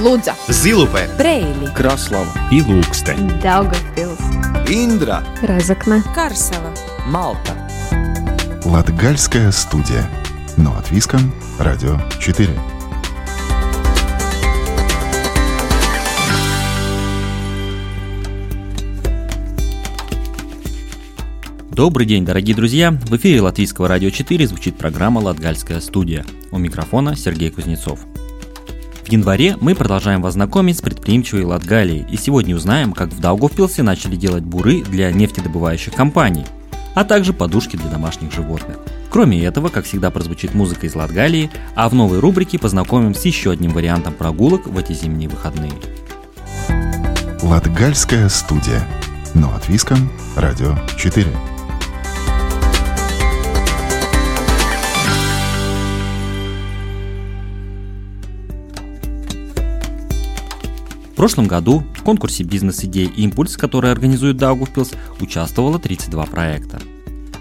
Лудза, Зилупе, Брейли, Краслава и Лукстен. Daugavpils, Индра Разокна, Карсела. Малта Латгальская студия. Но от Виском. Радио 4. Добрый день, дорогие друзья! В эфире Латвийского радио 4 звучит программа «Латгальская студия». У микрофона Сергей Кузнецов. В январе мы продолжаем вас знакомить с предприимчивой Латгалией и сегодня узнаем, как в Даугавпилсе начали делать буры для нефтедобывающих компаний, а также подушки для домашних животных. Кроме этого, как всегда, прозвучит музыка из Латгалии, а в новой рубрике познакомим с еще одним вариантом прогулок в эти зимние выходные. Латгальская студия. Но от Виском. Радио 4. Прошлом году в конкурсе «Бизнес-идей Импульс», который организует Даугавпилс, участвовало 32 проекта.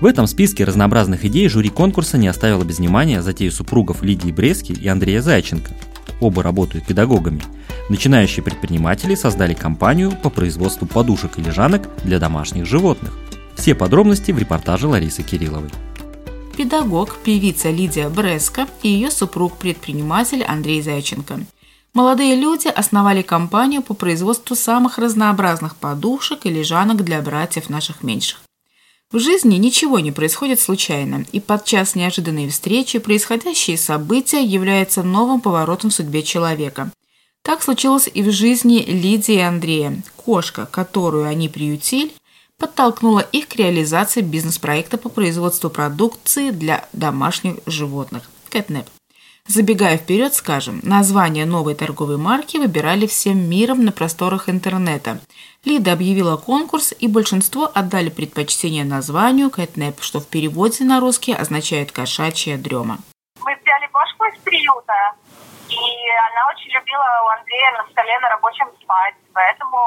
В этом списке разнообразных идей жюри конкурса не оставило без внимания затею супругов Лидии Брески и Андрея Зайченко. Оба работают педагогами. Начинающие предприниматели создали компанию по производству подушек и лежанок для домашних животных. Все подробности в репортаже Ларисы Кирилловой. Педагог, певица Лидия Бреска и ее супруг-предприниматель Андрей Зайченко. Молодые люди основали компанию по производству самых разнообразных подушек и лежанок для братьев наших меньших. В жизни ничего не происходит случайно, и подчас неожиданные встречи, происходящие события являются новым поворотом в судьбе человека. Так случилось и в жизни Лидии и Андрея. Кошка, которую они приютили, подтолкнула их к реализации бизнес-проекта по производству продукции для домашних животных – Catnap. Забегая вперед, скажем, название новой торговой марки выбирали всем миром на просторах интернета. Лида объявила конкурс, и большинство отдали предпочтение названию Catnap, что в переводе на русский означает «кошачья дрема». Мы взяли кошку из приюта, и она очень любила у Андрея на столе на рабочем спать. Поэтому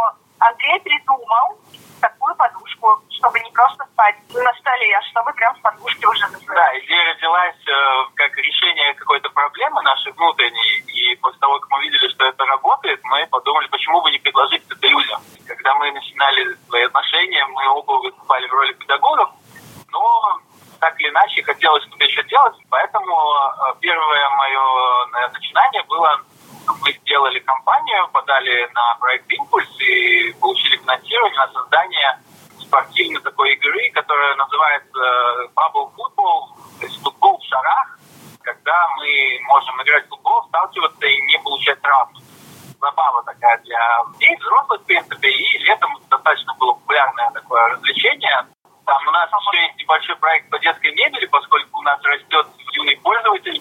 Андрей придумал такую подушку, чтобы не просто спать на столе, а чтобы прям в подушке уже засыпать. Да, идея родилась э, как решение какой-то проблемы нашей внутренней. И после того, как мы видели, что это работает, мы подумали, почему бы не предложить это людям. Когда мы начинали свои отношения, мы оба выступали в роли педагогов, но так или иначе хотелось что-то еще делать. Поэтому э, первое мое наверное, начинание было мы сделали компанию, подали на проект «Импульс» и получили финансирование на создание спортивной такой игры, которая называется Bubble Football, то есть футбол в шарах, когда мы можем играть в футбол, сталкиваться и не получать травмы. Забава такая для детей, взрослых, в принципе, и летом достаточно было популярное такое развлечение. Там у нас еще есть небольшой проект по детской мебели, поскольку у нас растет юный пользователь.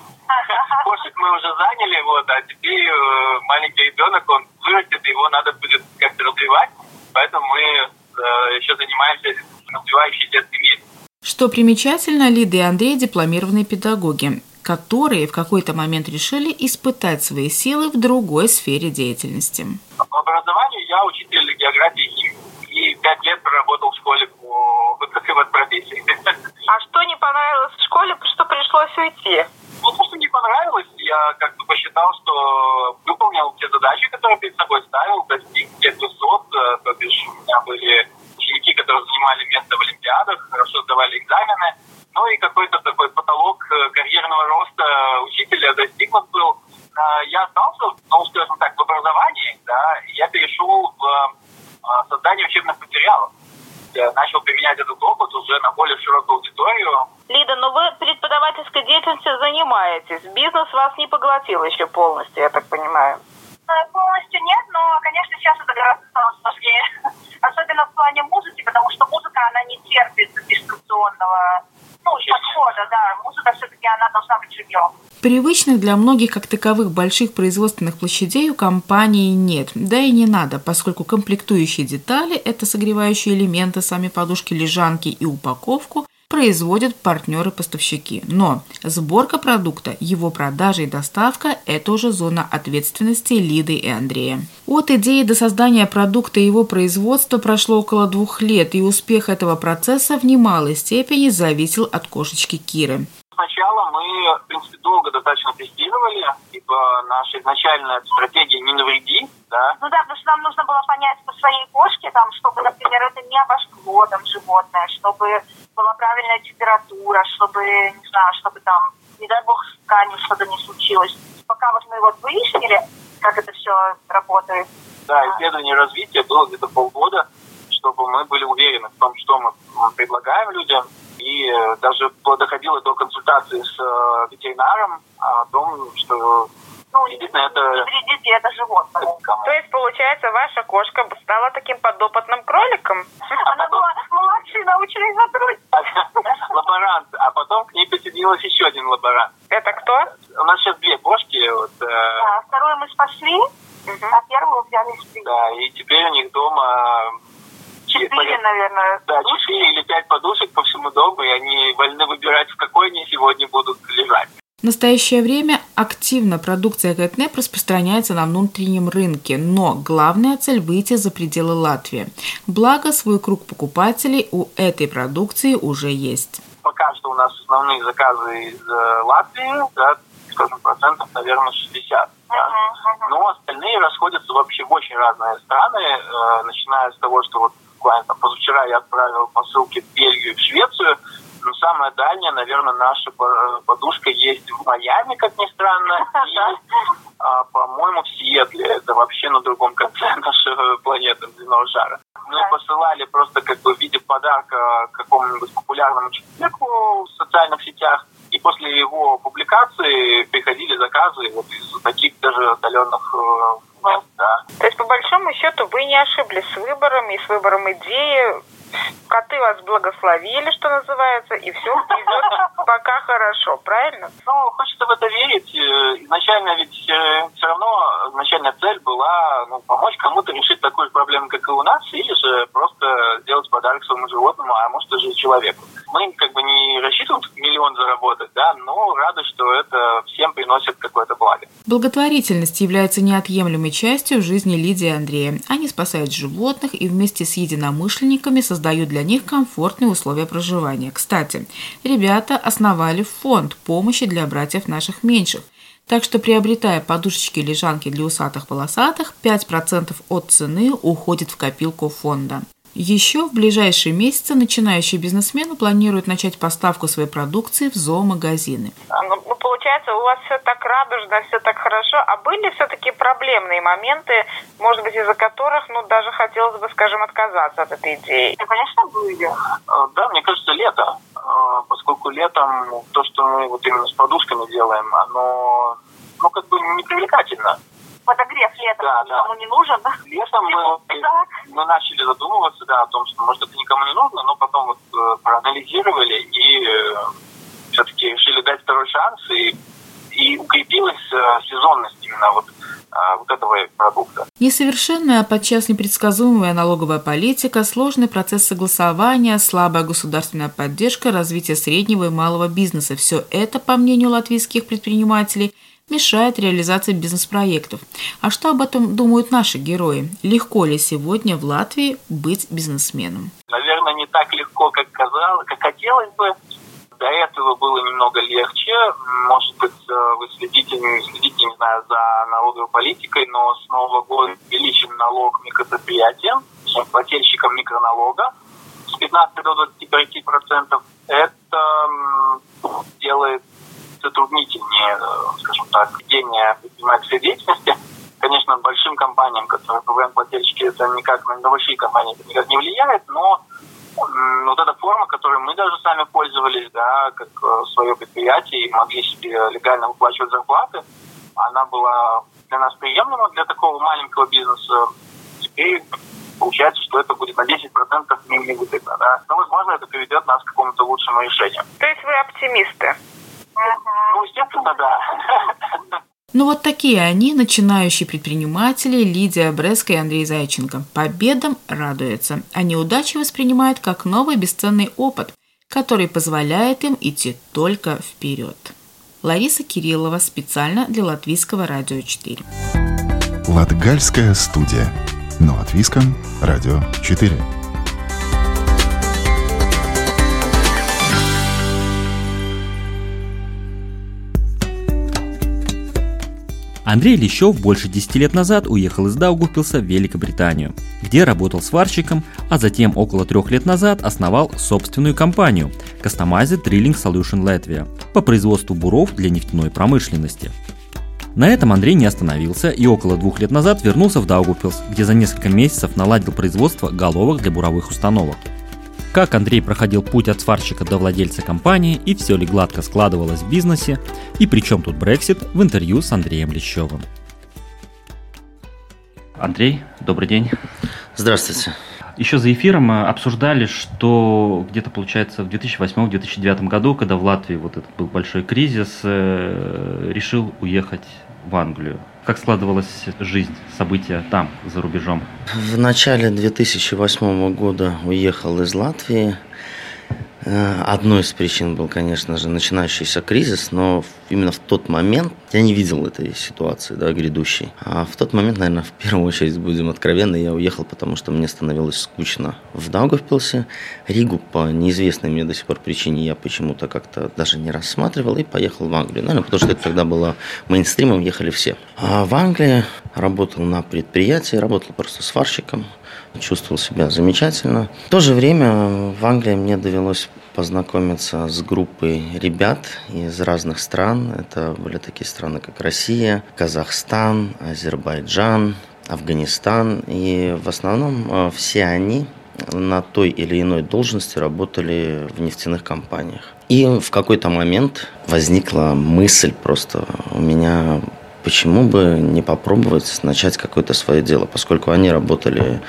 Кошек мы уже заняли, вот, а теперь э, маленький ребенок, он вырастет, его надо будет как-то развивать. Поэтому мы э, еще занимаемся развивающей детской мебелью. Что примечательно, Лида и Андрей – дипломированные педагоги, которые в какой-то момент решили испытать свои силы в другой сфере деятельности. По образованию я учитель географии и химии. И пять лет проработал в школе по вот такой вот профессии. А что не понравилось в школе, что пришлось уйти? Ну, то, что не понравилось, я как бы посчитал, что выполнил те задачи, которые перед собой ставил, достиг тех высот, э, то бишь у меня были ученики, которые занимали место в Олимпиадах, хорошо сдавали экзамены, ну и какой-то такой потолок э, карьерного роста учителя достигнут был. Э, Я остался, ну, скажем так, в образовании, да, и я перешел в создание учебных материалов. Я начал применять этот опыт уже на более широкую аудиторию. Лида, ну вы преподавательской деятельностью занимаетесь. Бизнес вас не поглотил еще полностью, я так понимаю. Полностью нет, но, конечно, сейчас это гораздо стало сложнее. Особенно в плане музыки, потому что музыка, она не терпит дистанционного ну, подхода, да. Музыка все-таки, она должна быть живьем. Привычных для многих как таковых больших производственных площадей у компании нет, да и не надо, поскольку комплектующие детали – это согревающие элементы, сами подушки, лежанки и упаковку производят партнеры-поставщики. Но сборка продукта, его продажа и доставка – это уже зона ответственности Лиды и Андрея. От идеи до создания продукта и его производства прошло около двух лет, и успех этого процесса в немалой степени зависел от кошечки Киры. Сначала мы в принципе, долго достаточно тестировали, наша изначальная стратегия не навреди, да. Ну да, потому что нам нужно было понять по своей кошке, там, чтобы, например, это не обожгло там животное, чтобы была правильная температура, чтобы, не знаю, чтобы там, не дай бог, с тканью что-то не случилось. Пока вот мы вот выяснили, как это все работает. Да, исследование развития было где-то полгода, чтобы мы были уверены в том, что мы предлагаем людям, и э, даже доходило до консультации с э, ветеринаром о том, что ну, действительно это... Не вредите это животному. То есть, получается, ваша кошка стала таким подопытным кроликом? Она была младшей научной сотрудницей. Лаборант. А потом к ней присоединился еще один лаборант. Это кто? У нас сейчас две кошки. Вот, э... Да, вторую мы спасли, а первую взяли в Да, и теперь у них дома Четыре, наверное. Да, четыре или пять подушек по всему дому, и они вольны выбирать, в какой они сегодня будут лежать. В настоящее время активно продукция Кэтнеп распространяется на внутреннем рынке, но главная цель – выйти за пределы Латвии. Благо, свой круг покупателей у этой продукции уже есть. Пока что у нас основные заказы из э, Латвии, да, скажем, процентов, наверное, 60. Да. Но остальные расходятся вообще в очень разные страны, э, начиная с того, что вот буквально там, позавчера я отправил посылки в Бельгию, в Швецию, но самая дальняя, наверное, наша подушка есть в Майами, как ни странно, и, а, по-моему, в Сиэтле. Это вообще на другом конце нашей планеты земного шара. Мы посылали просто как бы в виде подарка какому-нибудь популярному человеку в социальных сетях. И после его публикации приходили заказы вот из таких даже отдаленных э, мест. Да. То есть, по большому счету, вы не ошиблись с выбором и с выбором идеи коты вас благословили, что называется, и все идет пока хорошо, правильно? Ну, хочется в это верить. Э, изначально ведь э, все равно изначальная цель была ну, помочь кому-то решить такую проблему, как и у нас, или же просто сделать подарок своему животному, а может даже и человеку. Мы как бы не рассчитываем миллион заработать, да, но рады, что это всем приносит какое-то благо. Благотворительность является неотъемлемой частью жизни Лидии и Андрея. Они спасают животных и вместе с единомышленниками создают для них комфортные условия проживания. Кстати, ребята основали фонд помощи для братьев наших меньших. Так что, приобретая подушечки-лежанки для усатых-полосатых, 5% от цены уходит в копилку фонда. Еще в ближайшие месяцы начинающие бизнесмены планируют начать поставку своей продукции в зоомагазины. Ну, ну, получается, у вас все так радужно, все так хорошо. А были все-таки проблемные моменты, может быть, из-за которых, ну, даже хотелось бы, скажем, отказаться от этой идеи? Да, конечно, были. А, да, мне кажется, лето. А, поскольку летом то, что мы вот именно с подушками делаем, оно, ну, как бы не привлекательно подогрев летом да, никому да. не нужен. Летом мы, мы начали задумываться да, о том, что может это никому не нужно, но потом вот э, проанализировали и э, все-таки решили дать второй шанс и, и укрепилась э, сезонность именно вот э, вот этого продукта. Несовершенная, а подчас непредсказуемая налоговая политика, сложный процесс согласования, слабая государственная поддержка, развитие среднего и малого бизнеса – все это, по мнению латвийских предпринимателей – мешает реализации бизнес-проектов. А что об этом думают наши герои? Легко ли сегодня в Латвии быть бизнесменом? Наверное, не так легко, как казалось, как хотелось бы. До этого было немного легче. Может быть, э, вы следите, не следите, не знаю, за налоговой политикой, но с Нового года увеличен налог микропредприятиям, плательщикам микроналога с 15 до 25 процентов. Это делает затруднительнее, э, скажем так, ведение предпринимательской деятельности. Конечно, большим компаниям, которые ПВМ-плательщики, это никак на большие компании это никак не влияет, но вот эта форма, которой мы даже сами пользовались, да, как э, свое предприятие и могли себе легально выплачивать зарплаты, она была для нас приемлема для такого маленького бизнеса. Теперь получается, что это будет на 10% менее выгодно. Да? Но, возможно, это приведет нас к какому-то лучшему решению. То есть вы оптимисты? Ну, естественно, да. Ну вот такие они, начинающие предприниматели Лидия Бреска и Андрей Зайченко. Победам радуются, а неудачи воспринимают как новый бесценный опыт, который позволяет им идти только вперед. Лариса Кириллова специально для Латвийского радио 4. Латгальская студия. На Латвийском радио 4. Андрей Лещев больше 10 лет назад уехал из Даугавпилса в Великобританию, где работал сварщиком, а затем около трех лет назад основал собственную компанию Customized Drilling Solution Latvia по производству буров для нефтяной промышленности. На этом Андрей не остановился и около двух лет назад вернулся в Даугавпилс, где за несколько месяцев наладил производство головок для буровых установок – как Андрей проходил путь от сварщика до владельца компании и все ли гладко складывалось в бизнесе, и при чем тут Брексит в интервью с Андреем Лещевым. Андрей, добрый день. Здравствуйте. Еще за эфиром обсуждали, что где-то, получается, в 2008-2009 году, когда в Латвии вот этот был большой кризис, э, решил уехать в Англию. Как складывалась жизнь, события там, за рубежом? В начале 2008 года уехал из Латвии. Э, одной из причин был, конечно же, начинающийся кризис, но именно в тот момент я не видел этой ситуации, да, грядущей. А в тот момент, наверное, в первую очередь, будем откровенны, я уехал, потому что мне становилось скучно в Даугавпилсе. Ригу по неизвестной мне до сих пор причине я почему-то как-то даже не рассматривал и поехал в Англию. Наверное, потому что это тогда было мейнстримом, ехали все. А в Англии работал на предприятии, работал просто сварщиком чувствовал себя замечательно. В то же время в Англии мне довелось познакомиться с группой ребят из разных стран. Это были такие страны, как Россия, Казахстан, Азербайджан, Афганистан. И в основном э, все они на той или иной должности работали в нефтяных компаниях. И в какой-то момент возникла мысль просто у меня почему бы не попробовать начать какое-то свое дело, поскольку они работали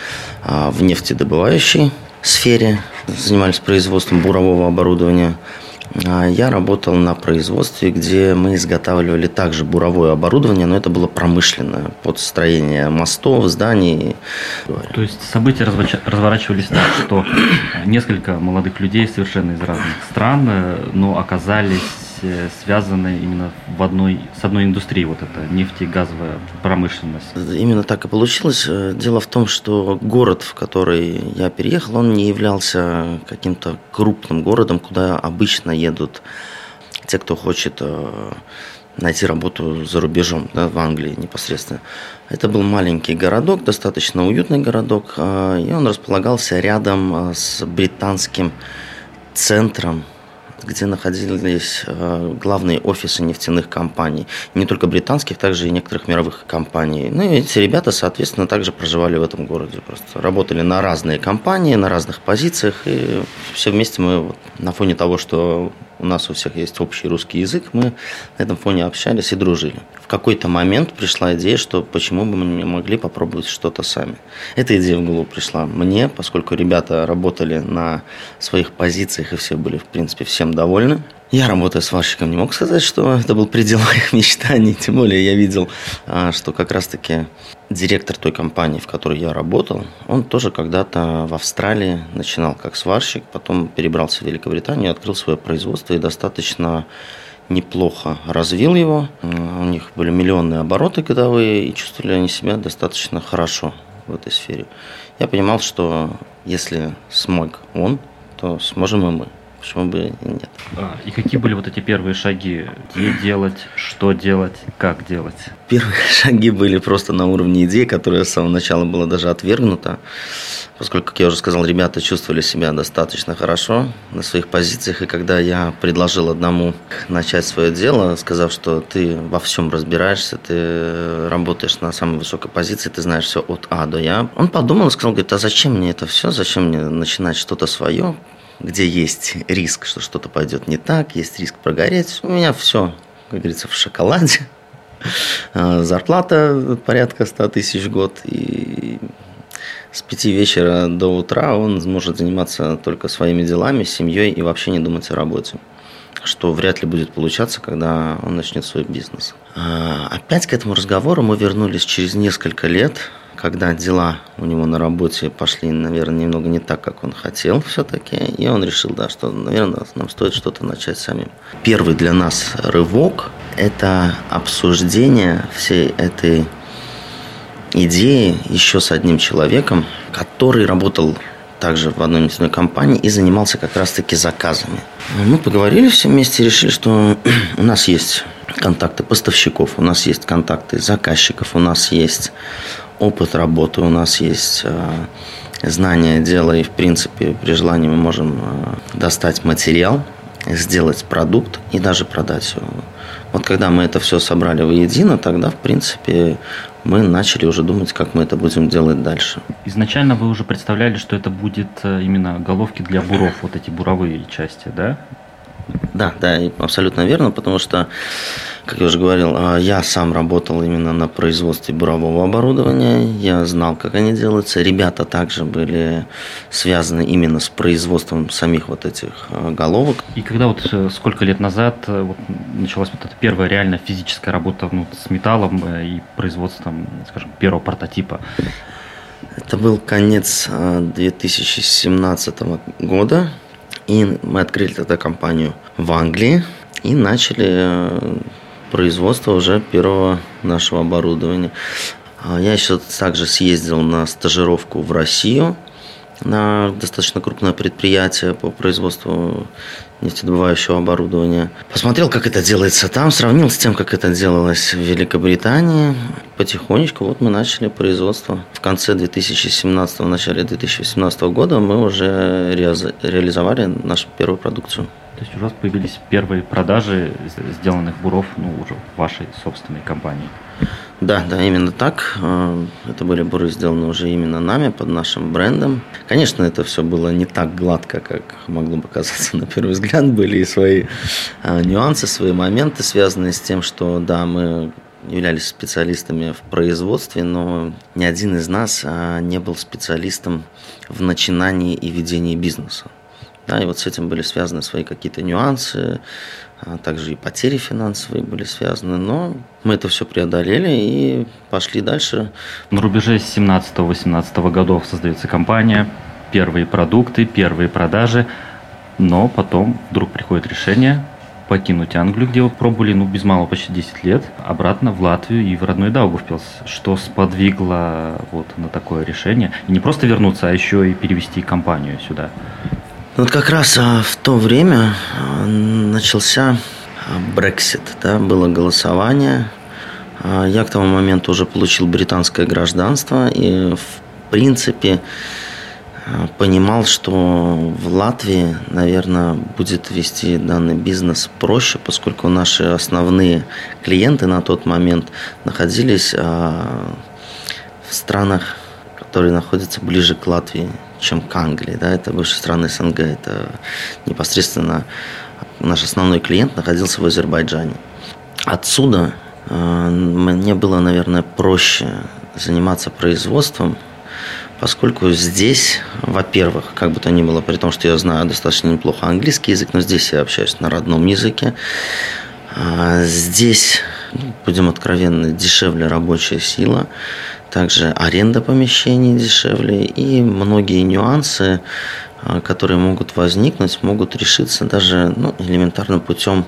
а, в нефтедобывающей сфере, занимались производством бурового оборудования. А я работал на производстве, где мы изготавливали также буровое оборудование, но это было промышленное, под строение мостов, зданий. То есть события разворачивались так, что несколько молодых людей совершенно из разных стран, э, но оказались связаны именно в одной, с одной индустрией, вот это нефтегазовая промышленность. Именно так и получилось. Э, дело в том, что город, в который я переехал, он не являлся каким-то крупным городом, куда обычно едут те, кто хочет э, найти работу за рубежом, да, в Англии непосредственно. Это был маленький городок, достаточно уютный городок, и он располагался рядом с британским центром где находились э, главные офисы нефтяных компаний. Не только британских, также и некоторых мировых компаний. Ну и эти ребята, соответственно, также проживали в этом городе. Просто работали на разные компании, на разных позициях. И все вместе мы вот, на фоне того, что у нас у всех есть общий русский язык, мы на этом фоне общались и дружили. В какой-то момент пришла идея, что почему бы мы не могли попробовать что-то сами. Эта идея в голову пришла мне, поскольку ребята работали на своих позициях и все были, в принципе, всем довольны. Я, работая сварщиком, не мог сказать, что это был предел моих мечтаний. Тем более я видел, а, что как раз-таки директор той компании, в которой я работал, он тоже когда-то в Австралии начинал как сварщик, потом перебрался в Великобританию, открыл свое производство и достаточно неплохо развил его. У них были миллионные обороты годовые, и чувствовали они себя достаточно хорошо в этой сфере. Я понимал, что если смог он, то сможем и мы. Почему бы и нет? А, и какие были вот эти первые шаги? Где делать, что делать, как делать? Первые шаги были просто на уровне идеи, которая с самого начала была даже отвергнута. Поскольку, как я уже сказал, ребята чувствовали себя достаточно хорошо на своих позициях. И когда я предложил одному начать свое дело, сказав, что ты во всем разбираешься, ты работаешь на самой высокой позиции, ты знаешь все от А до Я, он подумал и сказал, говорит, а зачем мне это все, зачем мне начинать что-то свое, где есть риск, что что-то пойдет не так, есть риск прогореть. У меня все, как говорится, в шоколаде. А, зарплата порядка 100 тысяч в год. И с пяти вечера до утра он может заниматься только своими делами, семьей и вообще не думать о работе что вряд ли будет получаться, когда он начнет свой бизнес. А, опять к этому разговору мы вернулись через несколько лет, когда дела у него на работе пошли, наверное, немного не так, как он хотел все-таки, и он решил, да, что, наверное, нам стоит что-то начать самим. Первый для нас рывок – это обсуждение всей этой идеи еще с одним человеком, который работал также в одной нефтяной компании и занимался как раз-таки заказами. Мы поговорили все вместе решили, что у нас есть контакты поставщиков, у нас есть контакты заказчиков, у нас есть опыт работы, у нас есть э, знание дела, и, в принципе, при желании мы можем э, достать материал, сделать продукт и даже продать его. Вот когда мы это все собрали воедино, тогда, в принципе, мы начали уже думать, как мы это будем делать дальше. Изначально вы уже представляли, что это будет э, именно головки для буров, вот эти буровые части, да? Да, да, абсолютно верно, потому что, как я уже говорил, а, я сам работал именно на производстве бурового оборудования, я знал, как они делаются. Ребята также были связаны именно с производством самих вот этих а, головок. И когда вот э, сколько лет назад э, вот, началась вот эта первая реально физическая работа ну, с металлом э, и производством, скажем, первого прототипа? Это был конец 2017 года. И мы открыли тогда компанию в Англии и начали э, производство уже первого нашего оборудования. А я еще также съездил на стажировку в Россию на достаточно крупное предприятие по производству нефтедобывающего оборудования. Посмотрел, как это делается там, сравнил с тем, как это делалось в Великобритании. Потихонечку вот мы начали производство. В конце 2017, в начале 2018 года мы уже реализовали нашу первую продукцию. То есть у вас появились первые продажи сделанных буров ну, уже в вашей собственной компании? Да, да, именно так. Э, это были буры сделаны уже именно нами, под нашим брендом. Конечно, это все было не так гладко, как могло бы казаться на первый взгляд. Были и свои э, нюансы, свои моменты, связанные с тем, что, да, мы являлись специалистами в производстве, но ни один из нас э, не был специалистом в начинании и ведении бизнеса. Да, и вот с этим были связаны свои какие-то нюансы, а также и потери финансовые были связаны, но мы это все преодолели и пошли дальше. На рубеже 17-18 годов создается компания, первые продукты, первые продажи, но потом вдруг приходит решение покинуть Англию, где вы пробовали, ну, без малого почти 10 лет, обратно в Латвию и в родной Даугавпилс. Что сподвигло вот на такое решение? И не просто вернуться, а еще и перевести компанию сюда. Вот как раз а, в то время а, начался Брексит, да, было голосование. А, я к тому моменту уже получил британское гражданство и, в принципе, понимал, что в Латвии, наверное, будет вести данный бизнес проще, поскольку наши основные клиенты на тот момент находились в странах, которые находятся ближе к Латвии, чем к Англии. Да, это бывшие страны СНГ. Это непосредственно наш основной клиент находился в Азербайджане. Отсюда э, мне было, наверное, проще заниматься производством, поскольку здесь, во-первых, как бы то ни было, при том, что я знаю достаточно неплохо английский язык, но здесь я общаюсь на родном языке, а здесь, ну, будем откровенны, дешевле рабочая сила, также аренда помещений дешевле и многие нюансы, а, которые могут возникнуть, могут решиться даже ну, элементарным путем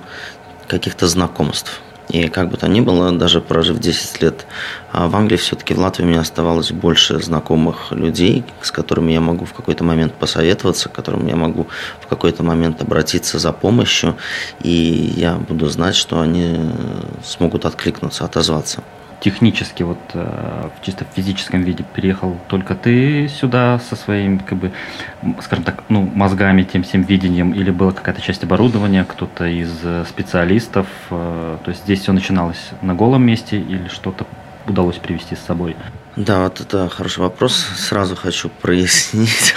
каких-то знакомств. И как бы то ни было, даже прожив 10 лет а, в Англии, все-таки в Латвии у меня оставалось больше знакомых людей, с которыми я могу в какой-то момент посоветоваться, к которым я могу в какой-то момент обратиться за помощью, и я буду знать, что они смогут откликнуться, отозваться технически, вот э, в чисто физическом виде переехал только ты сюда со своим, как бы, скажем так, ну, мозгами, тем всем видением, или была какая-то часть оборудования, кто-то из э, специалистов, э, то есть здесь все начиналось на голом месте или что-то удалось привести с собой? Да, вот это хороший вопрос. Сразу хочу прояснить,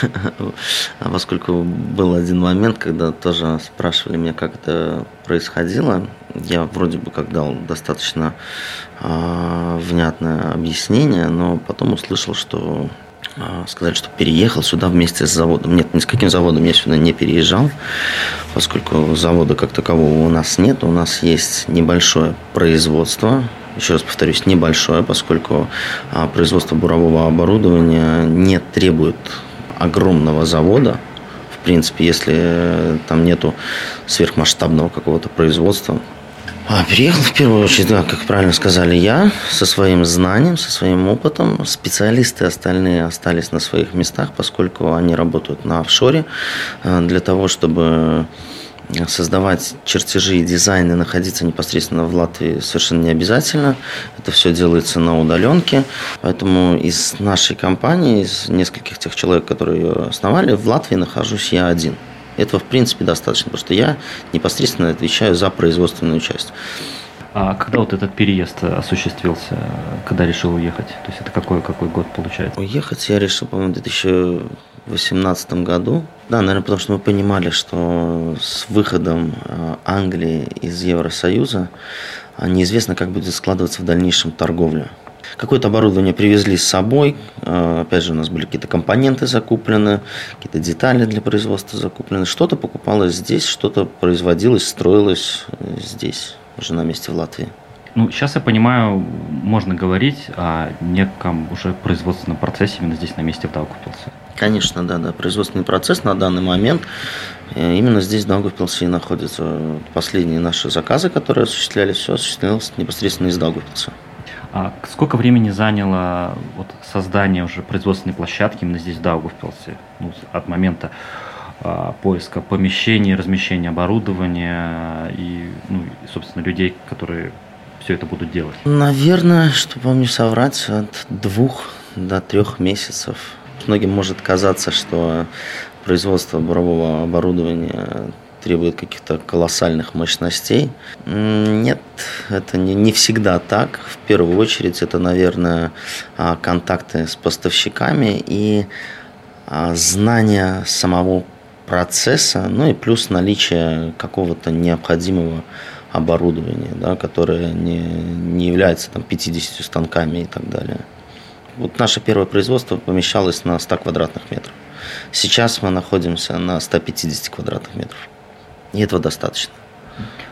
поскольку был один момент, когда тоже спрашивали меня, как это происходило. Я вроде бы как дал достаточно э, внятное объяснение, но потом услышал, что сказали, что переехал сюда вместе с заводом. Нет, ни с каким заводом я сюда не переезжал, поскольку завода как такового у нас нет. У нас есть небольшое производство, еще раз повторюсь, небольшое, поскольку а, производство бурового оборудования не требует огромного завода. В принципе, если там нету сверхмасштабного какого-то производства. А, переехал в первую очередь, да, как правильно сказали, я со своим знанием, со своим опытом. Специалисты остальные остались на своих местах, поскольку они работают на офшоре. А, для того, чтобы создавать чертежи и дизайны, находиться непосредственно в Латвии совершенно не обязательно. Это все делается на удаленке. Поэтому из нашей компании, из нескольких тех человек, которые ее основали, в Латвии нахожусь я один. Этого, в принципе, достаточно, потому что я непосредственно отвечаю за производственную часть. А когда вот этот переезд осуществился, когда решил уехать? То есть это какой, какой год получается? Уехать я решил, по-моему, в 2018 году. Да, наверное, потому что мы понимали, что с выходом э, Англии из Евросоюза а, неизвестно, как будет складываться в дальнейшем торговля. Какое-то оборудование привезли с собой. Э, опять же, у нас были какие-то компоненты закуплены, какие-то детали для производства закуплены. Что-то покупалось здесь, что-то производилось, строилось э, здесь уже на месте в Латвии. Ну, сейчас я понимаю, можно говорить о неком уже производственном процессе именно здесь на месте в Даугавпилсе. Конечно, да, да. Производственный процесс на данный момент э, именно здесь, в Даугавпилсе, и находятся последние наши заказы, которые осуществляли, все осуществлялось непосредственно из Даугавпилса. А сколько времени заняло вот создание уже производственной площадки именно здесь, в Даугавпилсе, ну, от момента а, поиска помещений, размещения оборудования и, ну, собственно, людей, которые все это будут делать? Наверное, чтобы вам не соврать, от двух до трех месяцев. Многим может казаться, что производство бурового оборудования требует каких-то колоссальных мощностей. Нет, это не, не всегда так. В первую очередь это, наверное, а, контакты с поставщиками и а, знание самого процесса, ну и плюс наличие какого-то необходимого оборудования, да, которое не, не является там, 50 станками и так далее. Вот наше первое производство помещалось на 100 квадратных метров. Сейчас мы находимся на 150 квадратных метров. И этого достаточно.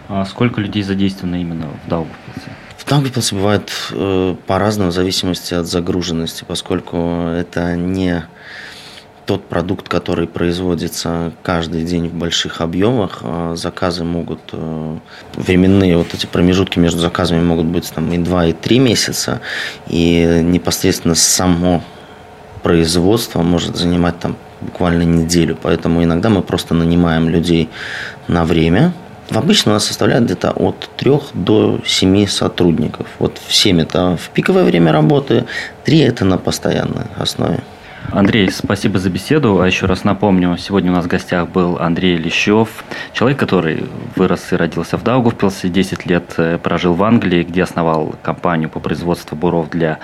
А сколько людей задействовано именно в Даугавпилсе? В Даугавпилсе бывает э, по-разному, в зависимости от загруженности, поскольку это не тот продукт, который производится каждый день в больших объемах, а заказы могут, э, временные вот эти промежутки между заказами могут быть там и 2, и 3 месяца, и непосредственно само производство может занимать там буквально неделю, поэтому иногда мы просто нанимаем людей на время, Обычно у нас составляет где-то от 3 до 7 сотрудников. Вот в 7 это в пиковое время работы, 3 это на постоянной основе. Андрей, спасибо за беседу. А еще раз напомню, сегодня у нас в гостях был Андрей Лещев, человек, который вырос и родился в Даугавпилсе, 10 лет э, прожил в Англии, где основал компанию по производству буров для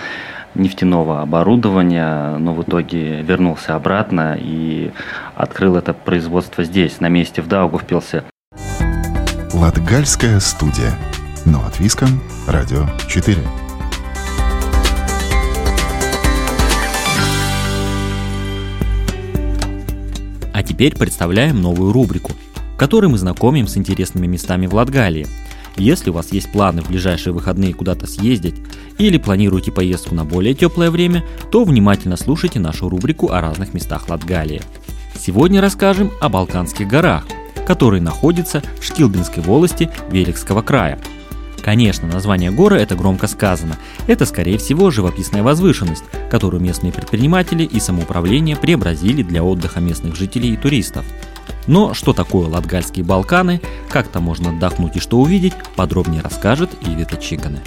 нефтяного оборудования, но в итоге вернулся обратно и открыл это производство здесь, на месте в Даугавпилсе. Латгальская студия. Но от Виском. Радио 4. А теперь представляем новую рубрику, в которой мы знакомим с интересными местами в Латгалии. Если у вас есть планы в ближайшие выходные куда-то съездить или планируете поездку на более теплое время, то внимательно слушайте нашу рубрику о разных местах Латгалии. Сегодня расскажем о Балканских горах, которые находятся в Шкилбинской волости Великского края – Конечно, название горы это громко сказано. Это, скорее всего, живописная возвышенность, которую местные предприниматели и самоуправление преобразили для отдыха местных жителей и туристов. Но что такое Латгальские Балканы, как там можно отдохнуть и что увидеть, подробнее расскажет Ивита Чиганы.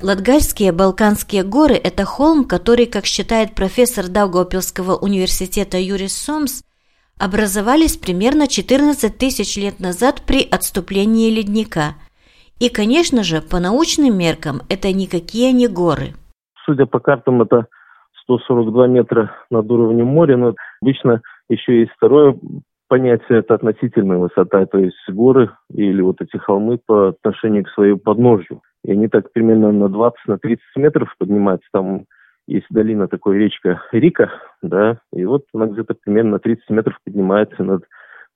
Латгальские Балканские горы – это холм, который, как считает профессор Даугавпилского университета Юрис Сомс, образовались примерно 14 тысяч лет назад при отступлении ледника – и, конечно же, по научным меркам это никакие не горы. Судя по картам, это 142 метра над уровнем моря, но обычно еще есть второе понятие, это относительная высота, то есть горы или вот эти холмы по отношению к своему подножью. И они так примерно на 20-30 на метров поднимаются. Там есть долина такой речка Рика, да, и вот она где-то примерно на 30 метров поднимается над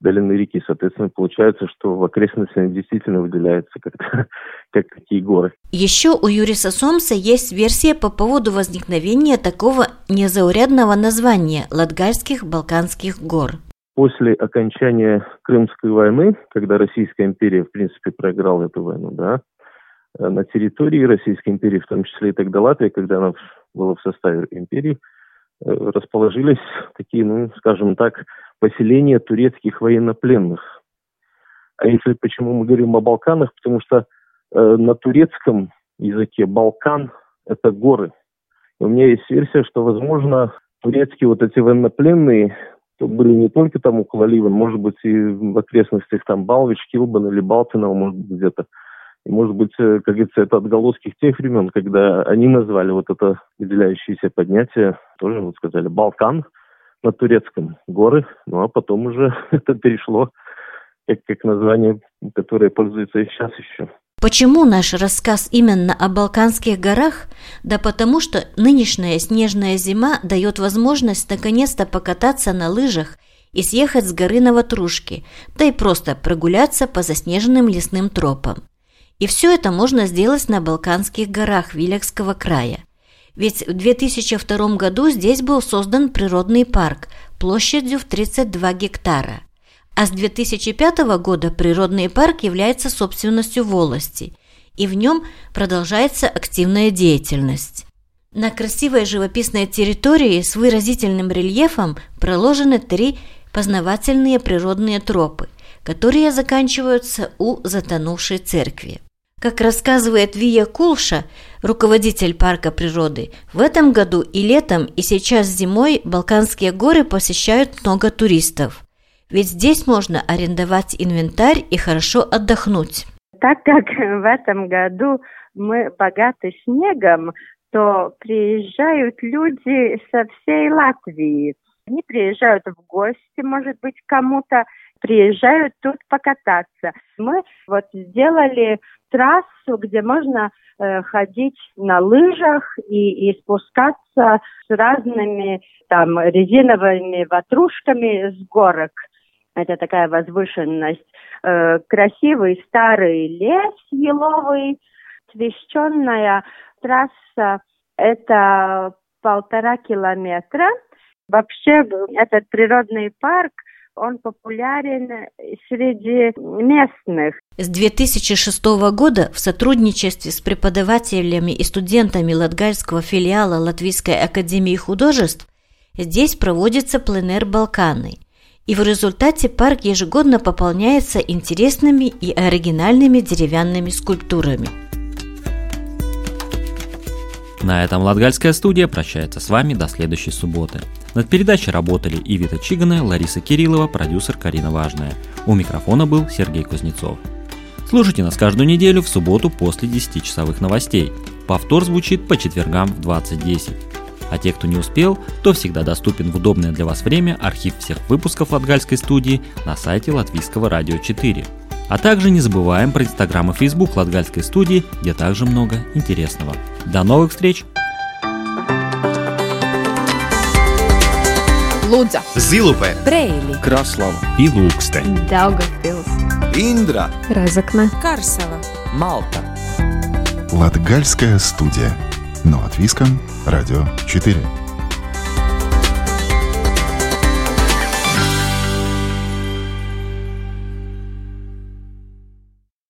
долины реки. Соответственно, получается, что в окрестностях действительно выделяется как, как какие горы. Еще у Юриса Сомса есть версия по поводу возникновения такого незаурядного названия – Латгальских Балканских гор. После окончания Крымской войны, когда Российская империя, в принципе, проиграла эту войну, да, на территории Российской империи, в том числе и тогда Латвия, когда она была в составе империи, э, расположились такие, ну, скажем так, поселения турецких военнопленных. А если почему мы говорим о Балканах, потому что э, на турецком языке Балкан – это горы. И у меня есть версия, что, возможно, турецкие вот эти военнопленные то были не только там около Ливан, может быть, и в окрестностях там Балвич, Килбан или Балтинова, может быть, где-то. И, может быть, э, как говорится, это отголоски тех времен, когда они назвали вот это выделяющееся поднятие, тоже вот сказали, Балкан на турецком, горы, ну а потом уже это перешло как, как название, которое пользуется и сейчас еще. Почему наш рассказ именно о Балканских горах? Да потому что нынешняя снежная зима дает возможность наконец-то покататься на лыжах и съехать с горы на ватрушки, да и просто прогуляться по заснеженным лесным тропам. И все это можно сделать на Балканских горах Вилекского края. Ведь в 2002 году здесь был создан природный парк площадью в 32 гектара. А с 2005 года природный парк является собственностью волости, и в нем продолжается активная деятельность. На красивой живописной территории с выразительным рельефом проложены три познавательные природные тропы, которые заканчиваются у затонувшей церкви. Как рассказывает Вия Кулша, руководитель парка природы, в этом году и летом, и сейчас зимой Балканские горы посещают много туристов – ведь здесь можно арендовать инвентарь и хорошо отдохнуть. Так как в этом году мы богаты снегом, то приезжают люди со всей Латвии. Они приезжают в гости, может быть, кому-то, приезжают тут покататься. Мы вот сделали трассу, где можно э, ходить на лыжах и, и спускаться с разными там резиновыми ватрушками с горок. Это такая возвышенность. Э, красивый старый лес еловый, священная трасса. Это полтора километра. Вообще этот природный парк он популярен среди местных. С 2006 года в сотрудничестве с преподавателями и студентами Латгальского филиала Латвийской академии художеств здесь проводится пленэр «Балканы» и в результате парк ежегодно пополняется интересными и оригинальными деревянными скульптурами. На этом Латгальская студия прощается с вами до следующей субботы. Над передачей работали Ивита Чигана, Лариса Кириллова, продюсер Карина Важная. У микрофона был Сергей Кузнецов. Слушайте нас каждую неделю в субботу после 10-часовых новостей. Повтор звучит по четвергам в 20.10. А те, кто не успел, то всегда доступен в удобное для вас время архив всех выпусков Латгальской студии на сайте Латвийского радио 4. А также не забываем про Инстаграм и Фейсбук Латгальской студии, где также много интересного. До новых встреч! Лудза, Зилупе, Брейли, Краслава и Лукстē. Daugavpils, Индра, Разокна, Карсела, Малта. Латгальская студия. Но от Виском, Радио 4.